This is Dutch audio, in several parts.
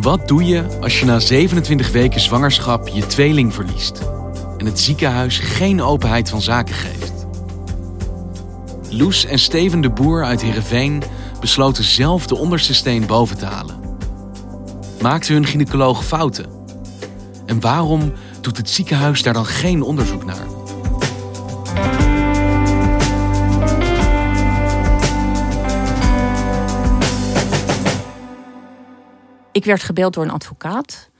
Wat doe je als je na 27 weken zwangerschap je tweeling verliest en het ziekenhuis geen openheid van zaken geeft? Loes en Steven de Boer uit Heerenveen besloten zelf de onderste steen boven te halen. Maakte hun gynaecoloog fouten? En waarom doet het ziekenhuis daar dan geen onderzoek naar? Ik werd gebeld door een advocaat.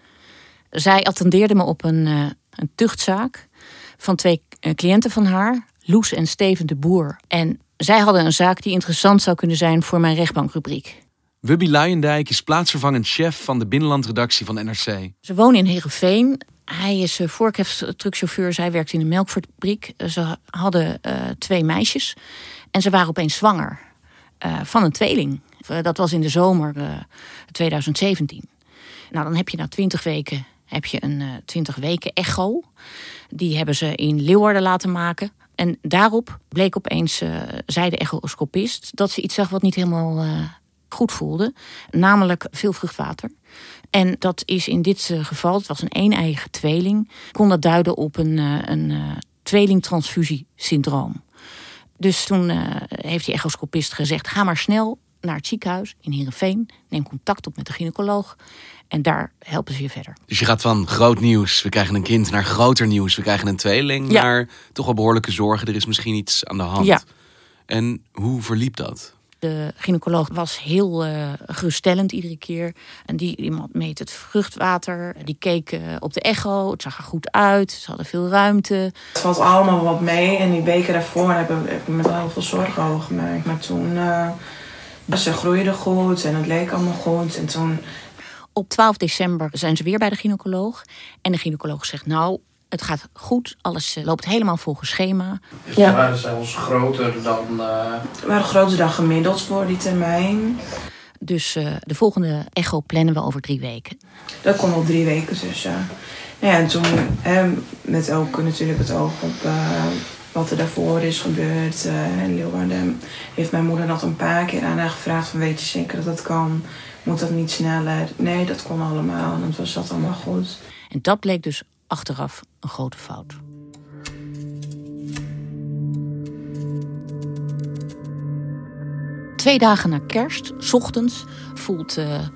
Zij attendeerde me op een, uh, een tuchtzaak van twee uh, cliënten van haar, Loes en Steven de Boer. En zij hadden een zaak die interessant zou kunnen zijn voor mijn rechtbankrubriek. Wubby Luijendijk is plaatsvervangend chef van de binnenlandredactie van NRC. Ze wonen in Heerenveen. Hij is uh, truckchauffeur. Zij werkt in een melkfabriek. Ze hadden uh, twee meisjes. En ze waren opeens zwanger uh, van een tweeling. Dat was in de zomer 2017. Nou, dan heb je na 20 weken heb je een 20 weken echo. Die hebben ze in Leeuwarden laten maken. En daarop bleek opeens, zei de echoscopist, dat ze iets zag wat niet helemaal goed voelde. Namelijk veel vruchtwater. En dat is in dit geval, het was een een-eigen tweeling, kon dat duiden op een, een, tweelingtransfusiesyndroom. Dus toen uh, heeft die echoscopist gezegd: ga maar snel naar het ziekenhuis in Heerenveen. Neem contact op met de gynaecoloog. En daar helpen ze je verder. Dus je gaat van groot nieuws, we krijgen een kind, naar groter nieuws, we krijgen een tweeling, Ja. naar toch wel behoorlijke zorgen, er is misschien iets aan de hand. Ja. En hoe verliep dat? De gynaecoloog was heel eh, geruststellend iedere keer. En die iemand meet het vruchtwater. Die keek eh, op de echo. Het zag er goed uit. Ze hadden veel ruimte. Het valt allemaal wat mee. En die weken daarvoor heb ik, heb ik me wel heel veel zorgen over gemaakt. Maar toen, eh ze groeide goed en het leek allemaal goed. En toen, Op 12 december zijn ze weer bij de gynaecoloog. En de gynaecoloog zegt: Nou, het gaat goed. Alles eh, loopt helemaal volgens schema. Ze waren zelfs groter dan. eh, we waren groter dan gemiddeld voor die termijn. Dus eh, de volgende echo plannen we over drie weken. Dat kon al drie weken tussen. Nou ja, en toen, hè, met ook natuurlijk het oog op eh, wat er daarvoor is gebeurd. in Leeuwarden heeft mijn moeder dat een paar keer aan haar gevraagd: van, Weet je zeker dat dat kan? Moet dat niet sneller? Nee, dat kon allemaal. En het was dat allemaal goed. En dat bleek dus achteraf een grote fout. Twee dagen na kerst, 's ochtends, voelt eh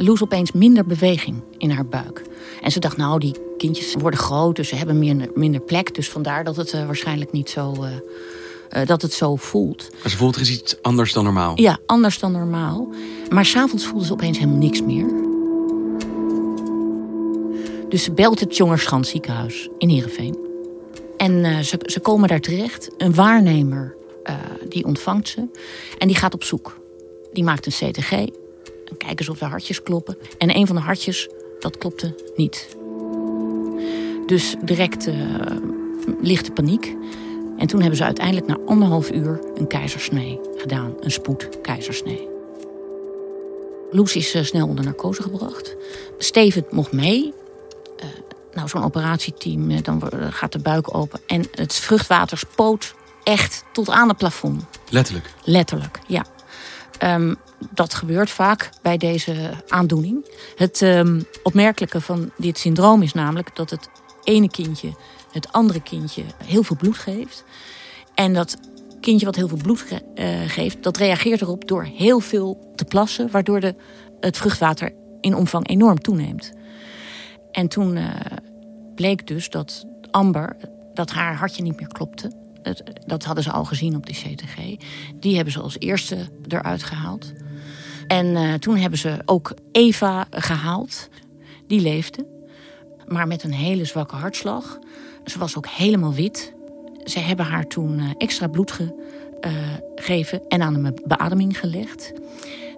Loes opeens minder beweging in haar buik. En ze dacht, nou, die kindjes worden groot, dus ze hebben minder, minder plek. Dus vandaar dat het eh, waarschijnlijk niet zo, eh, eh, dat het zo voelt. Maar ze voelt er is iets anders dan normaal. Ja, anders dan normaal. Maar s'avonds voelde ze opeens helemaal niks meer. Dus ze belt het Jongerschans ziekenhuis in Heerenveen. En ze, ze komen daar terecht. Een waarnemer die ontvangt ze. En die gaat op zoek. Die maakt een CTG. En kijken ze of de hartjes kloppen. En een van de hartjes, dat klopte niet. Dus direct eh, lichte paniek. En toen hebben ze uiteindelijk na anderhalf uur een keizersnee gedaan. Een spoedkeizersnee. Loes is eh, snel onder narcose gebracht. Steven mocht mee. Eh, nou, zo'n operatieteam, dan gaat de buik open. En het vruchtwater spoot echt tot aan het plafond. Letterlijk. Letterlijk, ja. Ehm, dat gebeurt vaak bij deze aandoening. Het ehm, opmerkelijke van dit syndroom is namelijk dat het ene kindje het andere kindje heel veel bloed geeft. En dat kindje wat heel veel bloed eh, geeft, dat reageert erop door heel veel te plassen, waardoor de, het vruchtwater in omvang enorm toeneemt. En toen eh, bleek dus dat Amber, dat haar hartje niet meer klopte. Dat hadden ze al gezien op die CTG. Die hebben ze als eerste eruit gehaald. En eh, toen hebben ze ook Eva gehaald. Die leefde, maar met een hele zwakke hartslag. Ze was ook helemaal wit. Ze hebben haar toen eh, extra bloed eh, gegeven en aan een beademing gelegd.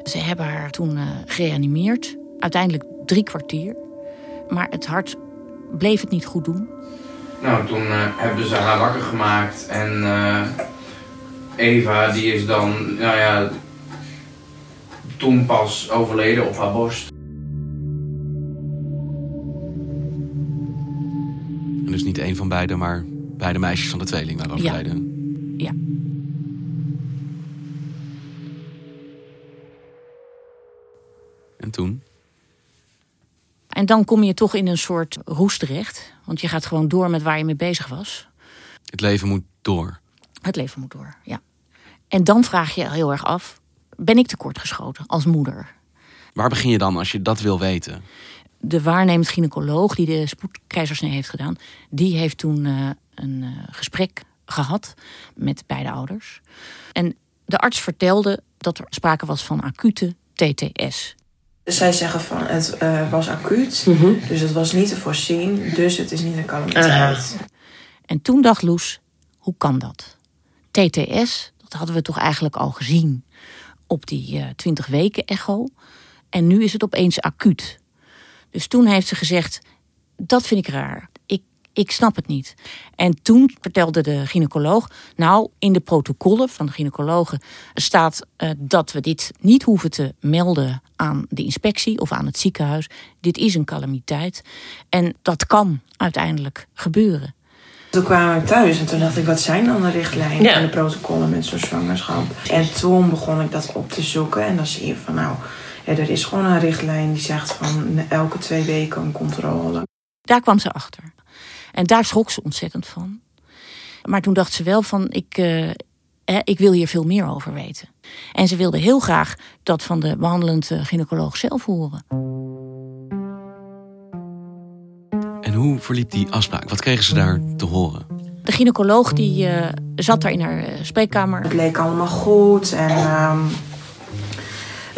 Ze hebben haar toen uh, gereanimeerd. Uiteindelijk drie kwartier. Maar het hart bleef het niet goed doen. Nou, toen hebben ze haar wakker gemaakt. En Eva, die is dan, nou ja, toen pas overleden op haar borst. Van beiden, maar beide meisjes van de tweeling waren overleden. Ja. ja. En toen? En dan kom je toch in een soort roes terecht. Want je gaat gewoon door met waar je mee bezig was. Het leven moet door. Het leven moet door, ja. En dan vraag je heel erg af: ben ik tekortgeschoten als moeder? Waar begin je dan als je dat wil weten? De waarnemend gynaecoloog die de spoedkeizersnee heeft gedaan, die heeft toen uh, een uh, gesprek gehad met beide ouders. En de arts vertelde dat er sprake was van acute TTS. Zij zeggen van het uh, was acuut, mm -hmm. dus het was niet te voorzien, dus het is niet een calamiteit. En toen dacht Loes, hoe kan dat? TTS, dat hadden we toch eigenlijk al gezien op die uh, 20 weken echo. En nu is het opeens acuut. Dus toen heeft ze gezegd, dat vind ik raar. Ik, ik snap het niet. En toen vertelde de gynaecoloog, nou in de protocollen van de gynaecologen staat uh, dat we dit niet hoeven te melden aan de inspectie of aan het ziekenhuis. Dit is een calamiteit en dat kan uiteindelijk gebeuren. Toen kwamen we thuis en toen dacht ik, wat zijn dan de richtlijnen ja. en de protocollen met zo'n zwangerschap? En toen begon ik dat op te zoeken en dan zie je van nou, ja, er is gewoon een richtlijn die zegt van elke twee weken een controle. Daar kwam ze achter. En daar schrok ze ontzettend van. Maar toen dacht ze wel van, ik, uh, ik wil hier veel meer over weten. En ze wilde heel graag dat van de behandelend gynaecoloog zelf horen. En hoe verliep die afspraak? Wat kregen ze daar te horen? De gynaecoloog die uh, zat daar in haar uh, spreekkamer. Het bleek allemaal goed en uh,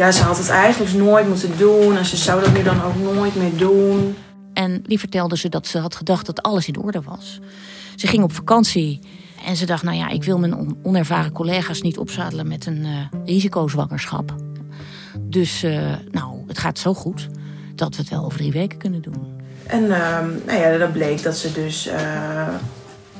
ja, ze had het eigenlijk nooit moeten doen en ze zou dat nu dan ook nooit meer doen. En die vertelde ze dat ze had gedacht dat alles in orde was. Ze ging op vakantie en ze dacht, nou ja, ik wil mijn onervaren collega's niet opzadelen met een uh, risicozwangerschap. Dus nou, het gaat zo goed dat we het wel over drie weken kunnen doen. En uh, nou ja, dat bleek dat ze dus uh,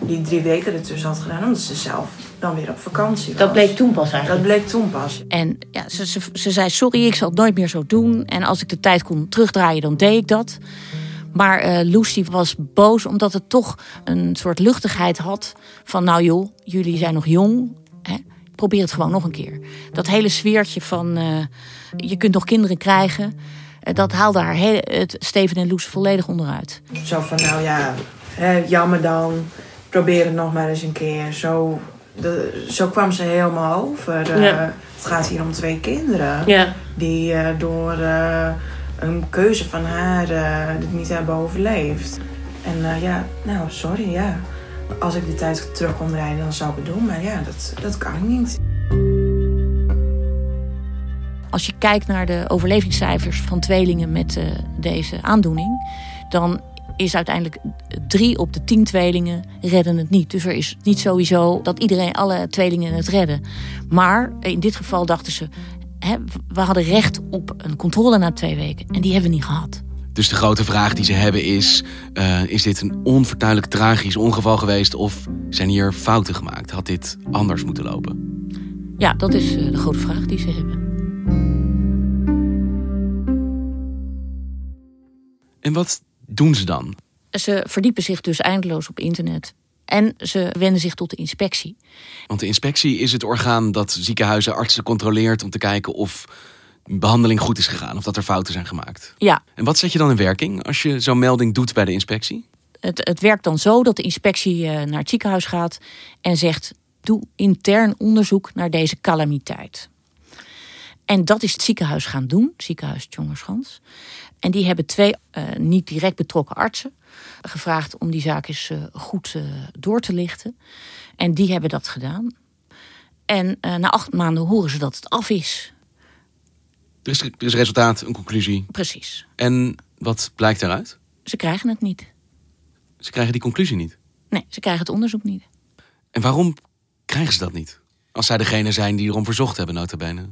die drie weken ertussen had gedaan, omdat ze zelf dan weer op vakantie was. Dat bleek toen pas eigenlijk? Dat bleek toen pas. En ja, ze, ze, ze zei: Sorry, ik zal het nooit meer zo doen. En als ik de tijd kon terugdraaien, dan deed ik dat. Maar uh, Lucy was boos omdat het toch een soort luchtigheid had. Van nou joh, jullie zijn nog jong. Hè? Probeer het gewoon nog een keer. Dat hele sfeertje van uh, je kunt nog kinderen krijgen dat haalde haar heel, het Steven en Loes volledig onderuit. Zo van, nou ja, hè, jammer dan. Probeer het nog maar eens een keer. Zo, de, zo kwam ze helemaal over. Uh, ja. Het gaat hier om twee kinderen. Ja. Die uh, door uh, een keuze van haar dit niet hebben overleefd. En ja, nou, sorry, ja. Als ik de tijd terug kon rijden, dan zou ik het doen. Maar ja, dat, dat kan ik niet. Als je kijkt naar de overlevingscijfers van tweelingen met uh, deze aandoening, dan is uiteindelijk drie op de tien tweelingen redden het niet. Dus er is niet sowieso dat iedereen, alle tweelingen het redden. Maar in dit geval dachten ze, hè, we hadden recht op een controle na twee weken. En die hebben we niet gehad. Dus de grote vraag die ze hebben is: uh, is dit een onvertuinlijk tragisch ongeval geweest of zijn hier fouten gemaakt? Had dit anders moeten lopen? Ja, dat is uh, de grote vraag die ze hebben. En wat doen ze dan? Ze verdiepen zich dus eindeloos op internet. En ze wenden zich tot de inspectie. Want de inspectie is het orgaan dat ziekenhuizen, artsen controleert om te kijken of behandeling goed is gegaan of dat er fouten zijn gemaakt. Ja. En wat zet je dan in werking als je zo'n melding doet bij de inspectie? Het, het werkt dan zo dat de inspectie naar het ziekenhuis gaat en zegt: doe intern onderzoek naar deze calamiteit. En dat is het ziekenhuis gaan doen, ziekenhuis Tjongerschans. En die hebben twee uh, niet direct betrokken artsen gevraagd om die zaak eens uh, goed uh, door te lichten. En die hebben dat gedaan. En na acht maanden horen ze dat het af is. Er is, er is resultaat, een conclusie. Precies. En wat blijkt daaruit? Ze krijgen het niet. Ze krijgen die conclusie niet? Nee, ze krijgen het onderzoek niet. En waarom krijgen ze dat niet? Als zij degene zijn die erom verzocht hebben, notabene.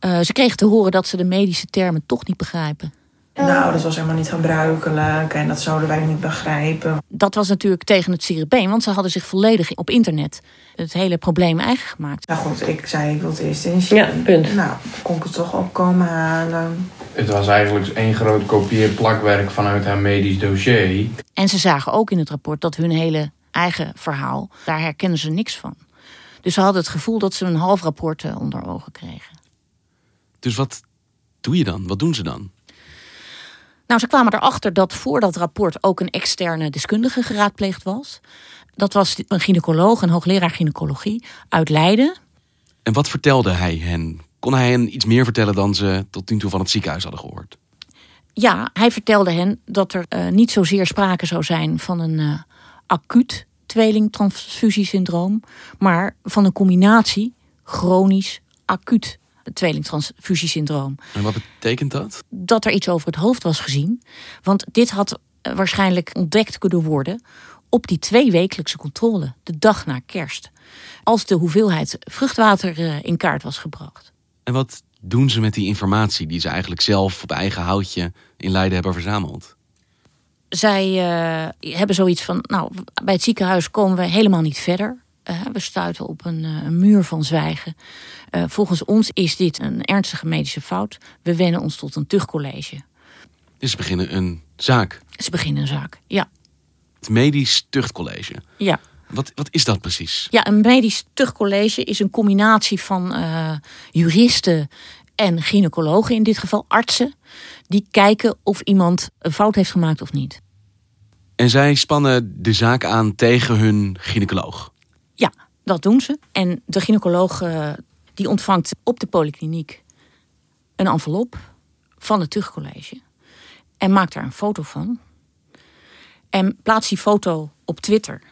Uh, ze kregen te horen dat ze de medische termen toch niet begrijpen. Nou, dat was helemaal niet gebruikelijk en dat zouden wij niet begrijpen. Dat was natuurlijk tegen het cerebeen, want ze hadden zich volledig op internet het hele probleem eigen gemaakt. Nou goed, ik zei ik wil het eerst inzien. Ja, punt. Nou, kon ik het toch ook komen halen. Het was eigenlijk één groot kopieerplakwerk vanuit haar medisch dossier. En ze zagen ook in het rapport dat hun hele eigen verhaal, daar herkennen ze niks van. Dus ze hadden het gevoel dat ze een half rapport eh, onder ogen kregen. Dus wat doe je dan? Wat doen ze dan? Nou, ze kwamen erachter dat voor dat rapport ook een externe deskundige geraadpleegd was. Dat was een gynaecoloog, een hoogleraar gynaecologie uit Leiden. En wat vertelde hij hen? Kon hij hen iets meer vertellen dan ze tot nu toe van het ziekenhuis hadden gehoord? Ja, hij vertelde hen dat er uh, niet zozeer sprake zou zijn van een uh, acuut tweelingtransfusiesyndroom, maar van een combinatie chronisch acuut tweelingtransfusiesyndroom. En wat betekent dat? Dat er iets over het hoofd was gezien. Want dit had eh, waarschijnlijk ontdekt kunnen worden op die tweewekelijkse controle, de dag na kerst. Als de hoeveelheid vruchtwater eh, in kaart was gebracht. En wat doen ze met die informatie die ze eigenlijk zelf op eigen houtje in Leiden hebben verzameld? Zij uh, hebben zoiets van, nou, bij het ziekenhuis komen we helemaal niet verder. Uh, we stuiten op een, uh, een, muur van zwijgen. Uh, volgens ons is dit een ernstige medische fout. We wennen ons tot een tuchtcollege. Dus ze beginnen een zaak? Ze beginnen een zaak, ja. Het medisch tuchtcollege? Ja. Wat, wat is dat precies? Ja, een medisch tuchtcollege is een combinatie van juristen en gynaecologen, in dit geval artsen, die kijken of iemand een fout heeft gemaakt of niet. En zij spannen de zaak aan tegen hun gynaecoloog? Dat doen ze. En de gynaecoloog uh, die ontvangt op de polykliniek een envelop van het tuchtcollege. En maakt daar een foto van. En plaatst die foto op Twitter.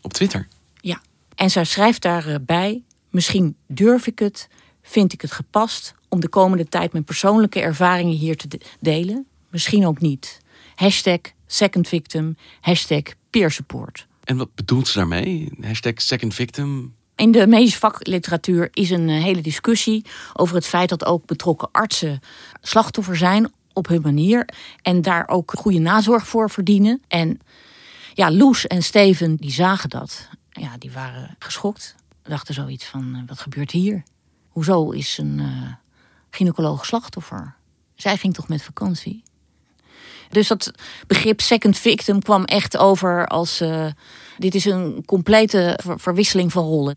Op Twitter? Ja. En zij schrijft daarbij: Misschien durf ik het, vind ik het gepast om de komende tijd mijn persoonlijke ervaringen hier te delen. Misschien ook niet. Hashtag second victim, hashtag peer support. En wat bedoelt ze daarmee? Hashtag second victim? In de medische vakliteratuur is een eh, hele discussie over het feit dat ook betrokken artsen slachtoffer zijn op hun manier. En daar ook goede nazorg voor verdienen. En ja, Loes en Steven die zagen dat. Ja, die waren geschokt. Dachten zoiets van, eh, wat gebeurt hier? Hoezo is een uh, gynaecoloog slachtoffer? Zij ging toch met vakantie? Dus dat begrip second victim kwam echt over als... Uh, dit is een complete ver verwisseling van rollen.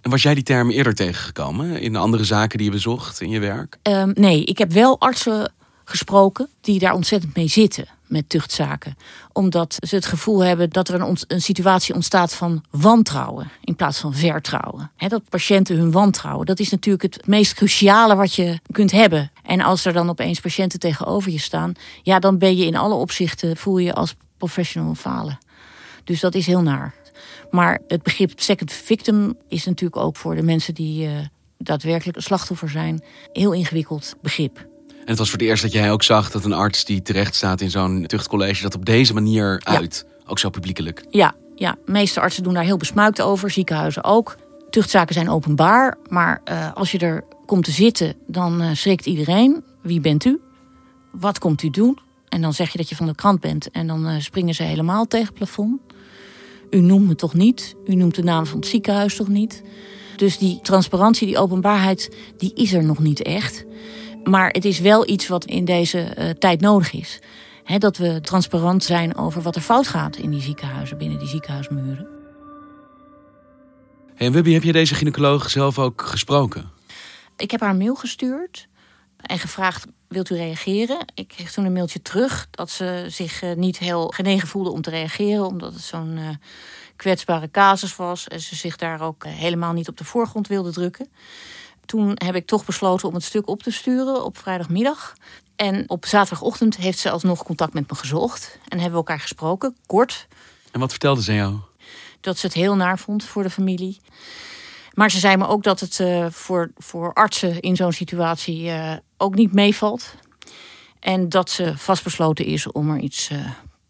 En was jij die term eerder tegengekomen in andere zaken die je bezocht in je werk? Um, nee, ik heb wel artsen gesproken die daar ontzettend mee zitten met tuchtzaken. Omdat ze het gevoel hebben dat er een, een situatie ontstaat van wantrouwen in plaats van vertrouwen. Dat patiënten hun wantrouwen, dat is natuurlijk het meest cruciale wat je kunt hebben. En als er dan opeens patiënten tegenover je staan, ja, dan ben je in alle opzichten, voel je als professional falen. Dus dat is heel naar. Maar het begrip second victim is natuurlijk ook voor de mensen die uh, daadwerkelijk slachtoffer zijn, heel ingewikkeld begrip. En het was voor het eerst dat jij ook zag dat een arts die terecht staat in zo'n tuchtcollege dat op deze manier uit. Ook zo publiekelijk. Ja, ja, de meeste artsen doen daar heel besmuikt over, ziekenhuizen ook. Tuchtzaken zijn openbaar, maar uh, als je er komt te zitten, dan uh, schrikt iedereen. Wie bent u? Wat komt u doen? En dan zeg je dat je van de krant bent en dan uh, springen ze helemaal tegen het plafond. U noemt me toch niet? U noemt de naam van het ziekenhuis toch niet? Dus die transparantie, die openbaarheid, die is er nog niet echt. Maar het is wel iets wat in deze uh, tijd nodig is. He, dat we transparant zijn over wat er fout gaat in die ziekenhuizen, binnen die ziekenhuismuren. Hey, en Wubby, heb je deze gynaecoloog zelf ook gesproken? Ik heb haar een mail gestuurd en gevraagd: wilt u reageren? Ik kreeg toen een mailtje terug dat ze zich uh, niet heel genegen voelde om te reageren, omdat het zo'n uh, kwetsbare casus was en ze zich daar ook helemaal niet op de voorgrond wilde drukken. Toen heb ik toch besloten om het stuk op te sturen op vrijdagmiddag. En op zaterdagochtend heeft ze alsnog contact met me gezocht. En hebben we elkaar gesproken, kort. En wat vertelde ze jou? Dat ze het heel naar vond voor de familie. Maar ze zei me ook dat het uh, voor, voor artsen in zo'n situatie uh, ook niet meevalt. En dat ze vastbesloten is om er iets uh,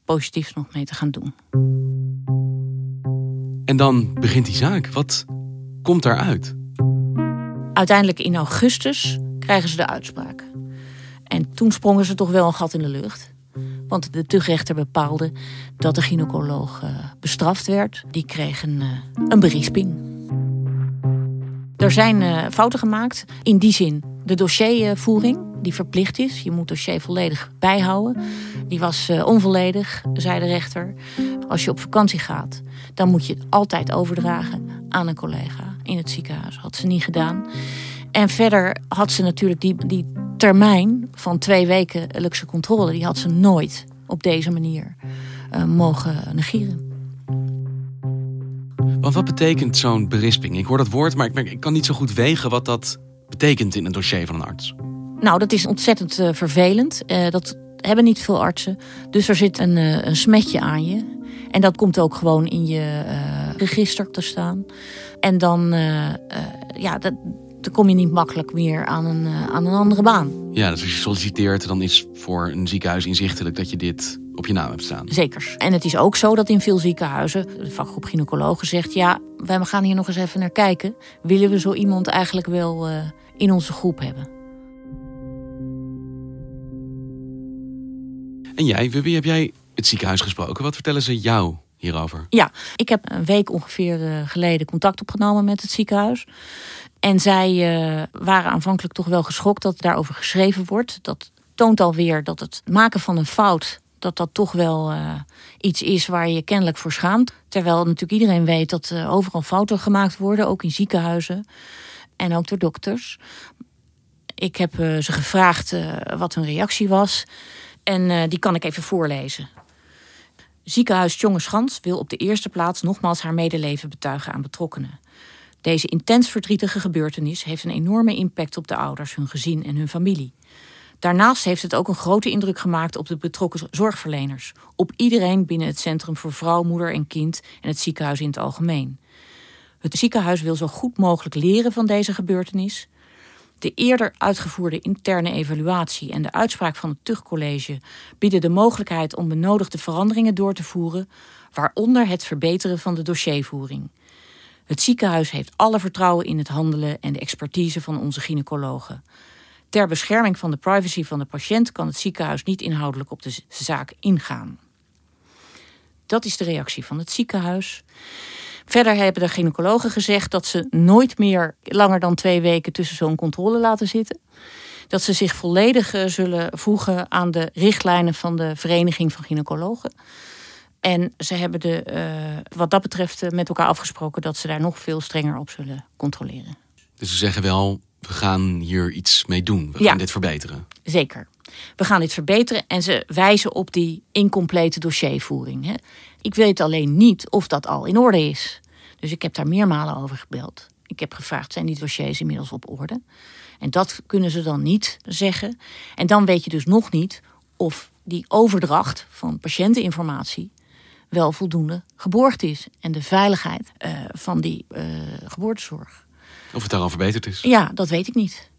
positiefs nog mee te gaan doen. En dan begint die zaak. Wat, komt daaruit? Uiteindelijk in augustus krijgen ze de uitspraak. En toen sprongen ze toch wel een gat in de lucht. Want de tuchtrechter bepaalde dat de gynaecoloog eh, bestraft werd. Die kreeg een, eh, een berisping. Er zijn eh, fouten gemaakt. In die zin de dossiervoering, die verplicht is. Je moet het dossier volledig bijhouden. Die was onvolledig, zei de rechter. Als je op vakantie gaat, dan moet je het altijd overdragen aan een collega in het ziekenhuis. Had ze niet gedaan. En verder had ze natuurlijk die, die termijn van twee weken luxe controle, die had ze nooit op deze manier uh, mogen negeren. Want wat betekent zo'n berisping? Ik hoor dat woord, maar ik, ik, kan niet zo goed wegen wat dat betekent in een dossier van een arts. Nou, dat is ontzettend uh, vervelend. Uh, dat hebben niet veel artsen. Dus er zit een, een smetje aan je. En dat komt ook gewoon in je register te staan. En dan, ja, dat, dan kom je niet makkelijk meer aan een, uh, aan een andere baan. Ja, dus als je solliciteert, dan is voor een ziekenhuis inzichtelijk dat je dit op je naam hebt staan. Zeker. En het is ook zo dat in veel ziekenhuizen de vakgroep gynaecologen zegt: ja, wij gaan hier nog eens even naar kijken. Willen we zo iemand eigenlijk wel uh, in onze groep hebben? En jij, wie heb jij het ziekenhuis gesproken? Wat vertellen ze jou hierover? Ja, ik heb een week ongeveer uh, geleden contact opgenomen met het ziekenhuis. En zij uh, waren aanvankelijk toch wel geschokt dat daarover geschreven wordt. Dat toont alweer dat het maken van een fout, dat dat toch wel uh, iets is waar je kennelijk voor schaamt. Terwijl natuurlijk iedereen weet dat overal fouten gemaakt worden, ook in ziekenhuizen en ook door dokters. Ik heb ze gevraagd wat hun reactie was en die kan ik even voorlezen. Ziekenhuis Tjongeschans wil op de eerste plaats nogmaals haar medeleven betuigen aan betrokkenen. Deze intens verdrietige gebeurtenis heeft een enorme impact op de ouders, hun gezin en hun familie. Daarnaast heeft het ook een grote indruk gemaakt op de betrokken zorgverleners, op iedereen binnen het Centrum voor Vrouw, Moeder en Kind en het ziekenhuis in het algemeen. Het ziekenhuis wil zo goed mogelijk leren van deze gebeurtenis. De eerder uitgevoerde interne evaluatie en de uitspraak van het Tuchtcollege bieden de mogelijkheid om benodigde veranderingen door te voeren, waaronder het verbeteren van de dossiervoering. Het ziekenhuis heeft alle vertrouwen in het handelen en de expertise van onze gynaecologen. Ter bescherming van de privacy van de patiënt kan het ziekenhuis niet inhoudelijk op de zaak ingaan. Dat is de reactie van het ziekenhuis. Verder hebben de gynaecologen gezegd dat ze nooit meer langer dan twee weken tussen zo'n controle laten zitten. Dat ze zich volledig eh, zullen voegen aan de richtlijnen van de Vereniging van Gynaecologen. En ze hebben de, uh, wat dat betreft eh, met elkaar afgesproken dat ze daar nog veel strenger op zullen controleren. Dus ze zeggen wel, we gaan hier iets mee doen. We gaan dit verbeteren. Zeker. We gaan dit verbeteren en ze wijzen op die incomplete dossiervoering. Hè. Ik weet alleen niet of dat al in orde is. Dus ik heb daar meermalen over gebeld. Ik heb gevraagd, zijn die dossiers inmiddels op orde? En dat kunnen ze dan niet zeggen. En dan weet je dus nog niet of die overdracht van patiënteninformatie wel voldoende geborgd is. En de veiligheid uh, van die uh, geboortezorg. Of het daar al verbeterd is? Ja, dat weet ik niet.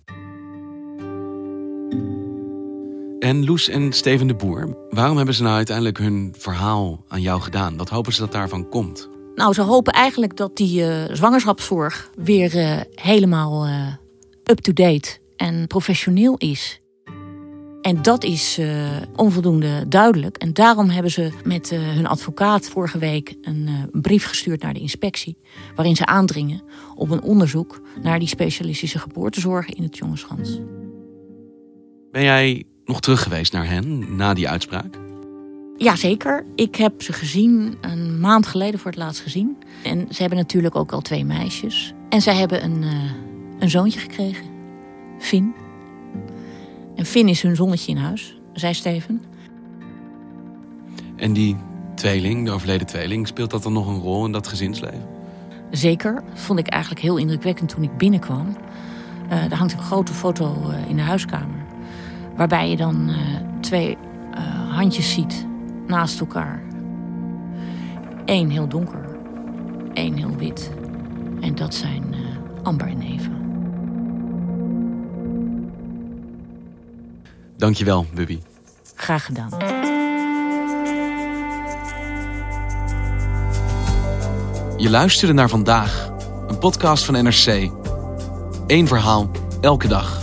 En Loes en Steven de Boer, waarom hebben ze nou uiteindelijk hun verhaal aan jou gedaan? Wat hopen ze dat daarvan komt? Nou, ze hopen eigenlijk dat die uh, zwangerschapszorg weer helemaal up-to-date en professioneel is. En dat is onvoldoende duidelijk. En daarom hebben ze met hun advocaat vorige week een brief gestuurd naar de inspectie. Waarin ze aandringen op een onderzoek naar die specialistische geboortezorg in het Jongenschans. Ben jij nog terug geweest naar hen na die uitspraak? Jazeker. Ik heb ze gezien een maand geleden voor het laatst gezien. En ze hebben natuurlijk ook al twee meisjes. En zij hebben een, een zoontje gekregen, Finn. En Finn is hun zonnetje in huis, zei Steven. En die tweeling, de overleden tweeling, speelt dat dan nog een rol in dat gezinsleven? Zeker. Vond ik eigenlijk heel indrukwekkend toen ik binnenkwam. Uh, er hangt een grote foto uh, in de huiskamer. Waarbij je dan uh, twee handjes ziet naast elkaar. Eén heel donker, één heel wit. En dat zijn Amber en Eva. Dankjewel, Bubby. Graag gedaan. Je luisterde naar vandaag, een podcast van NRC. Eén verhaal, elke dag.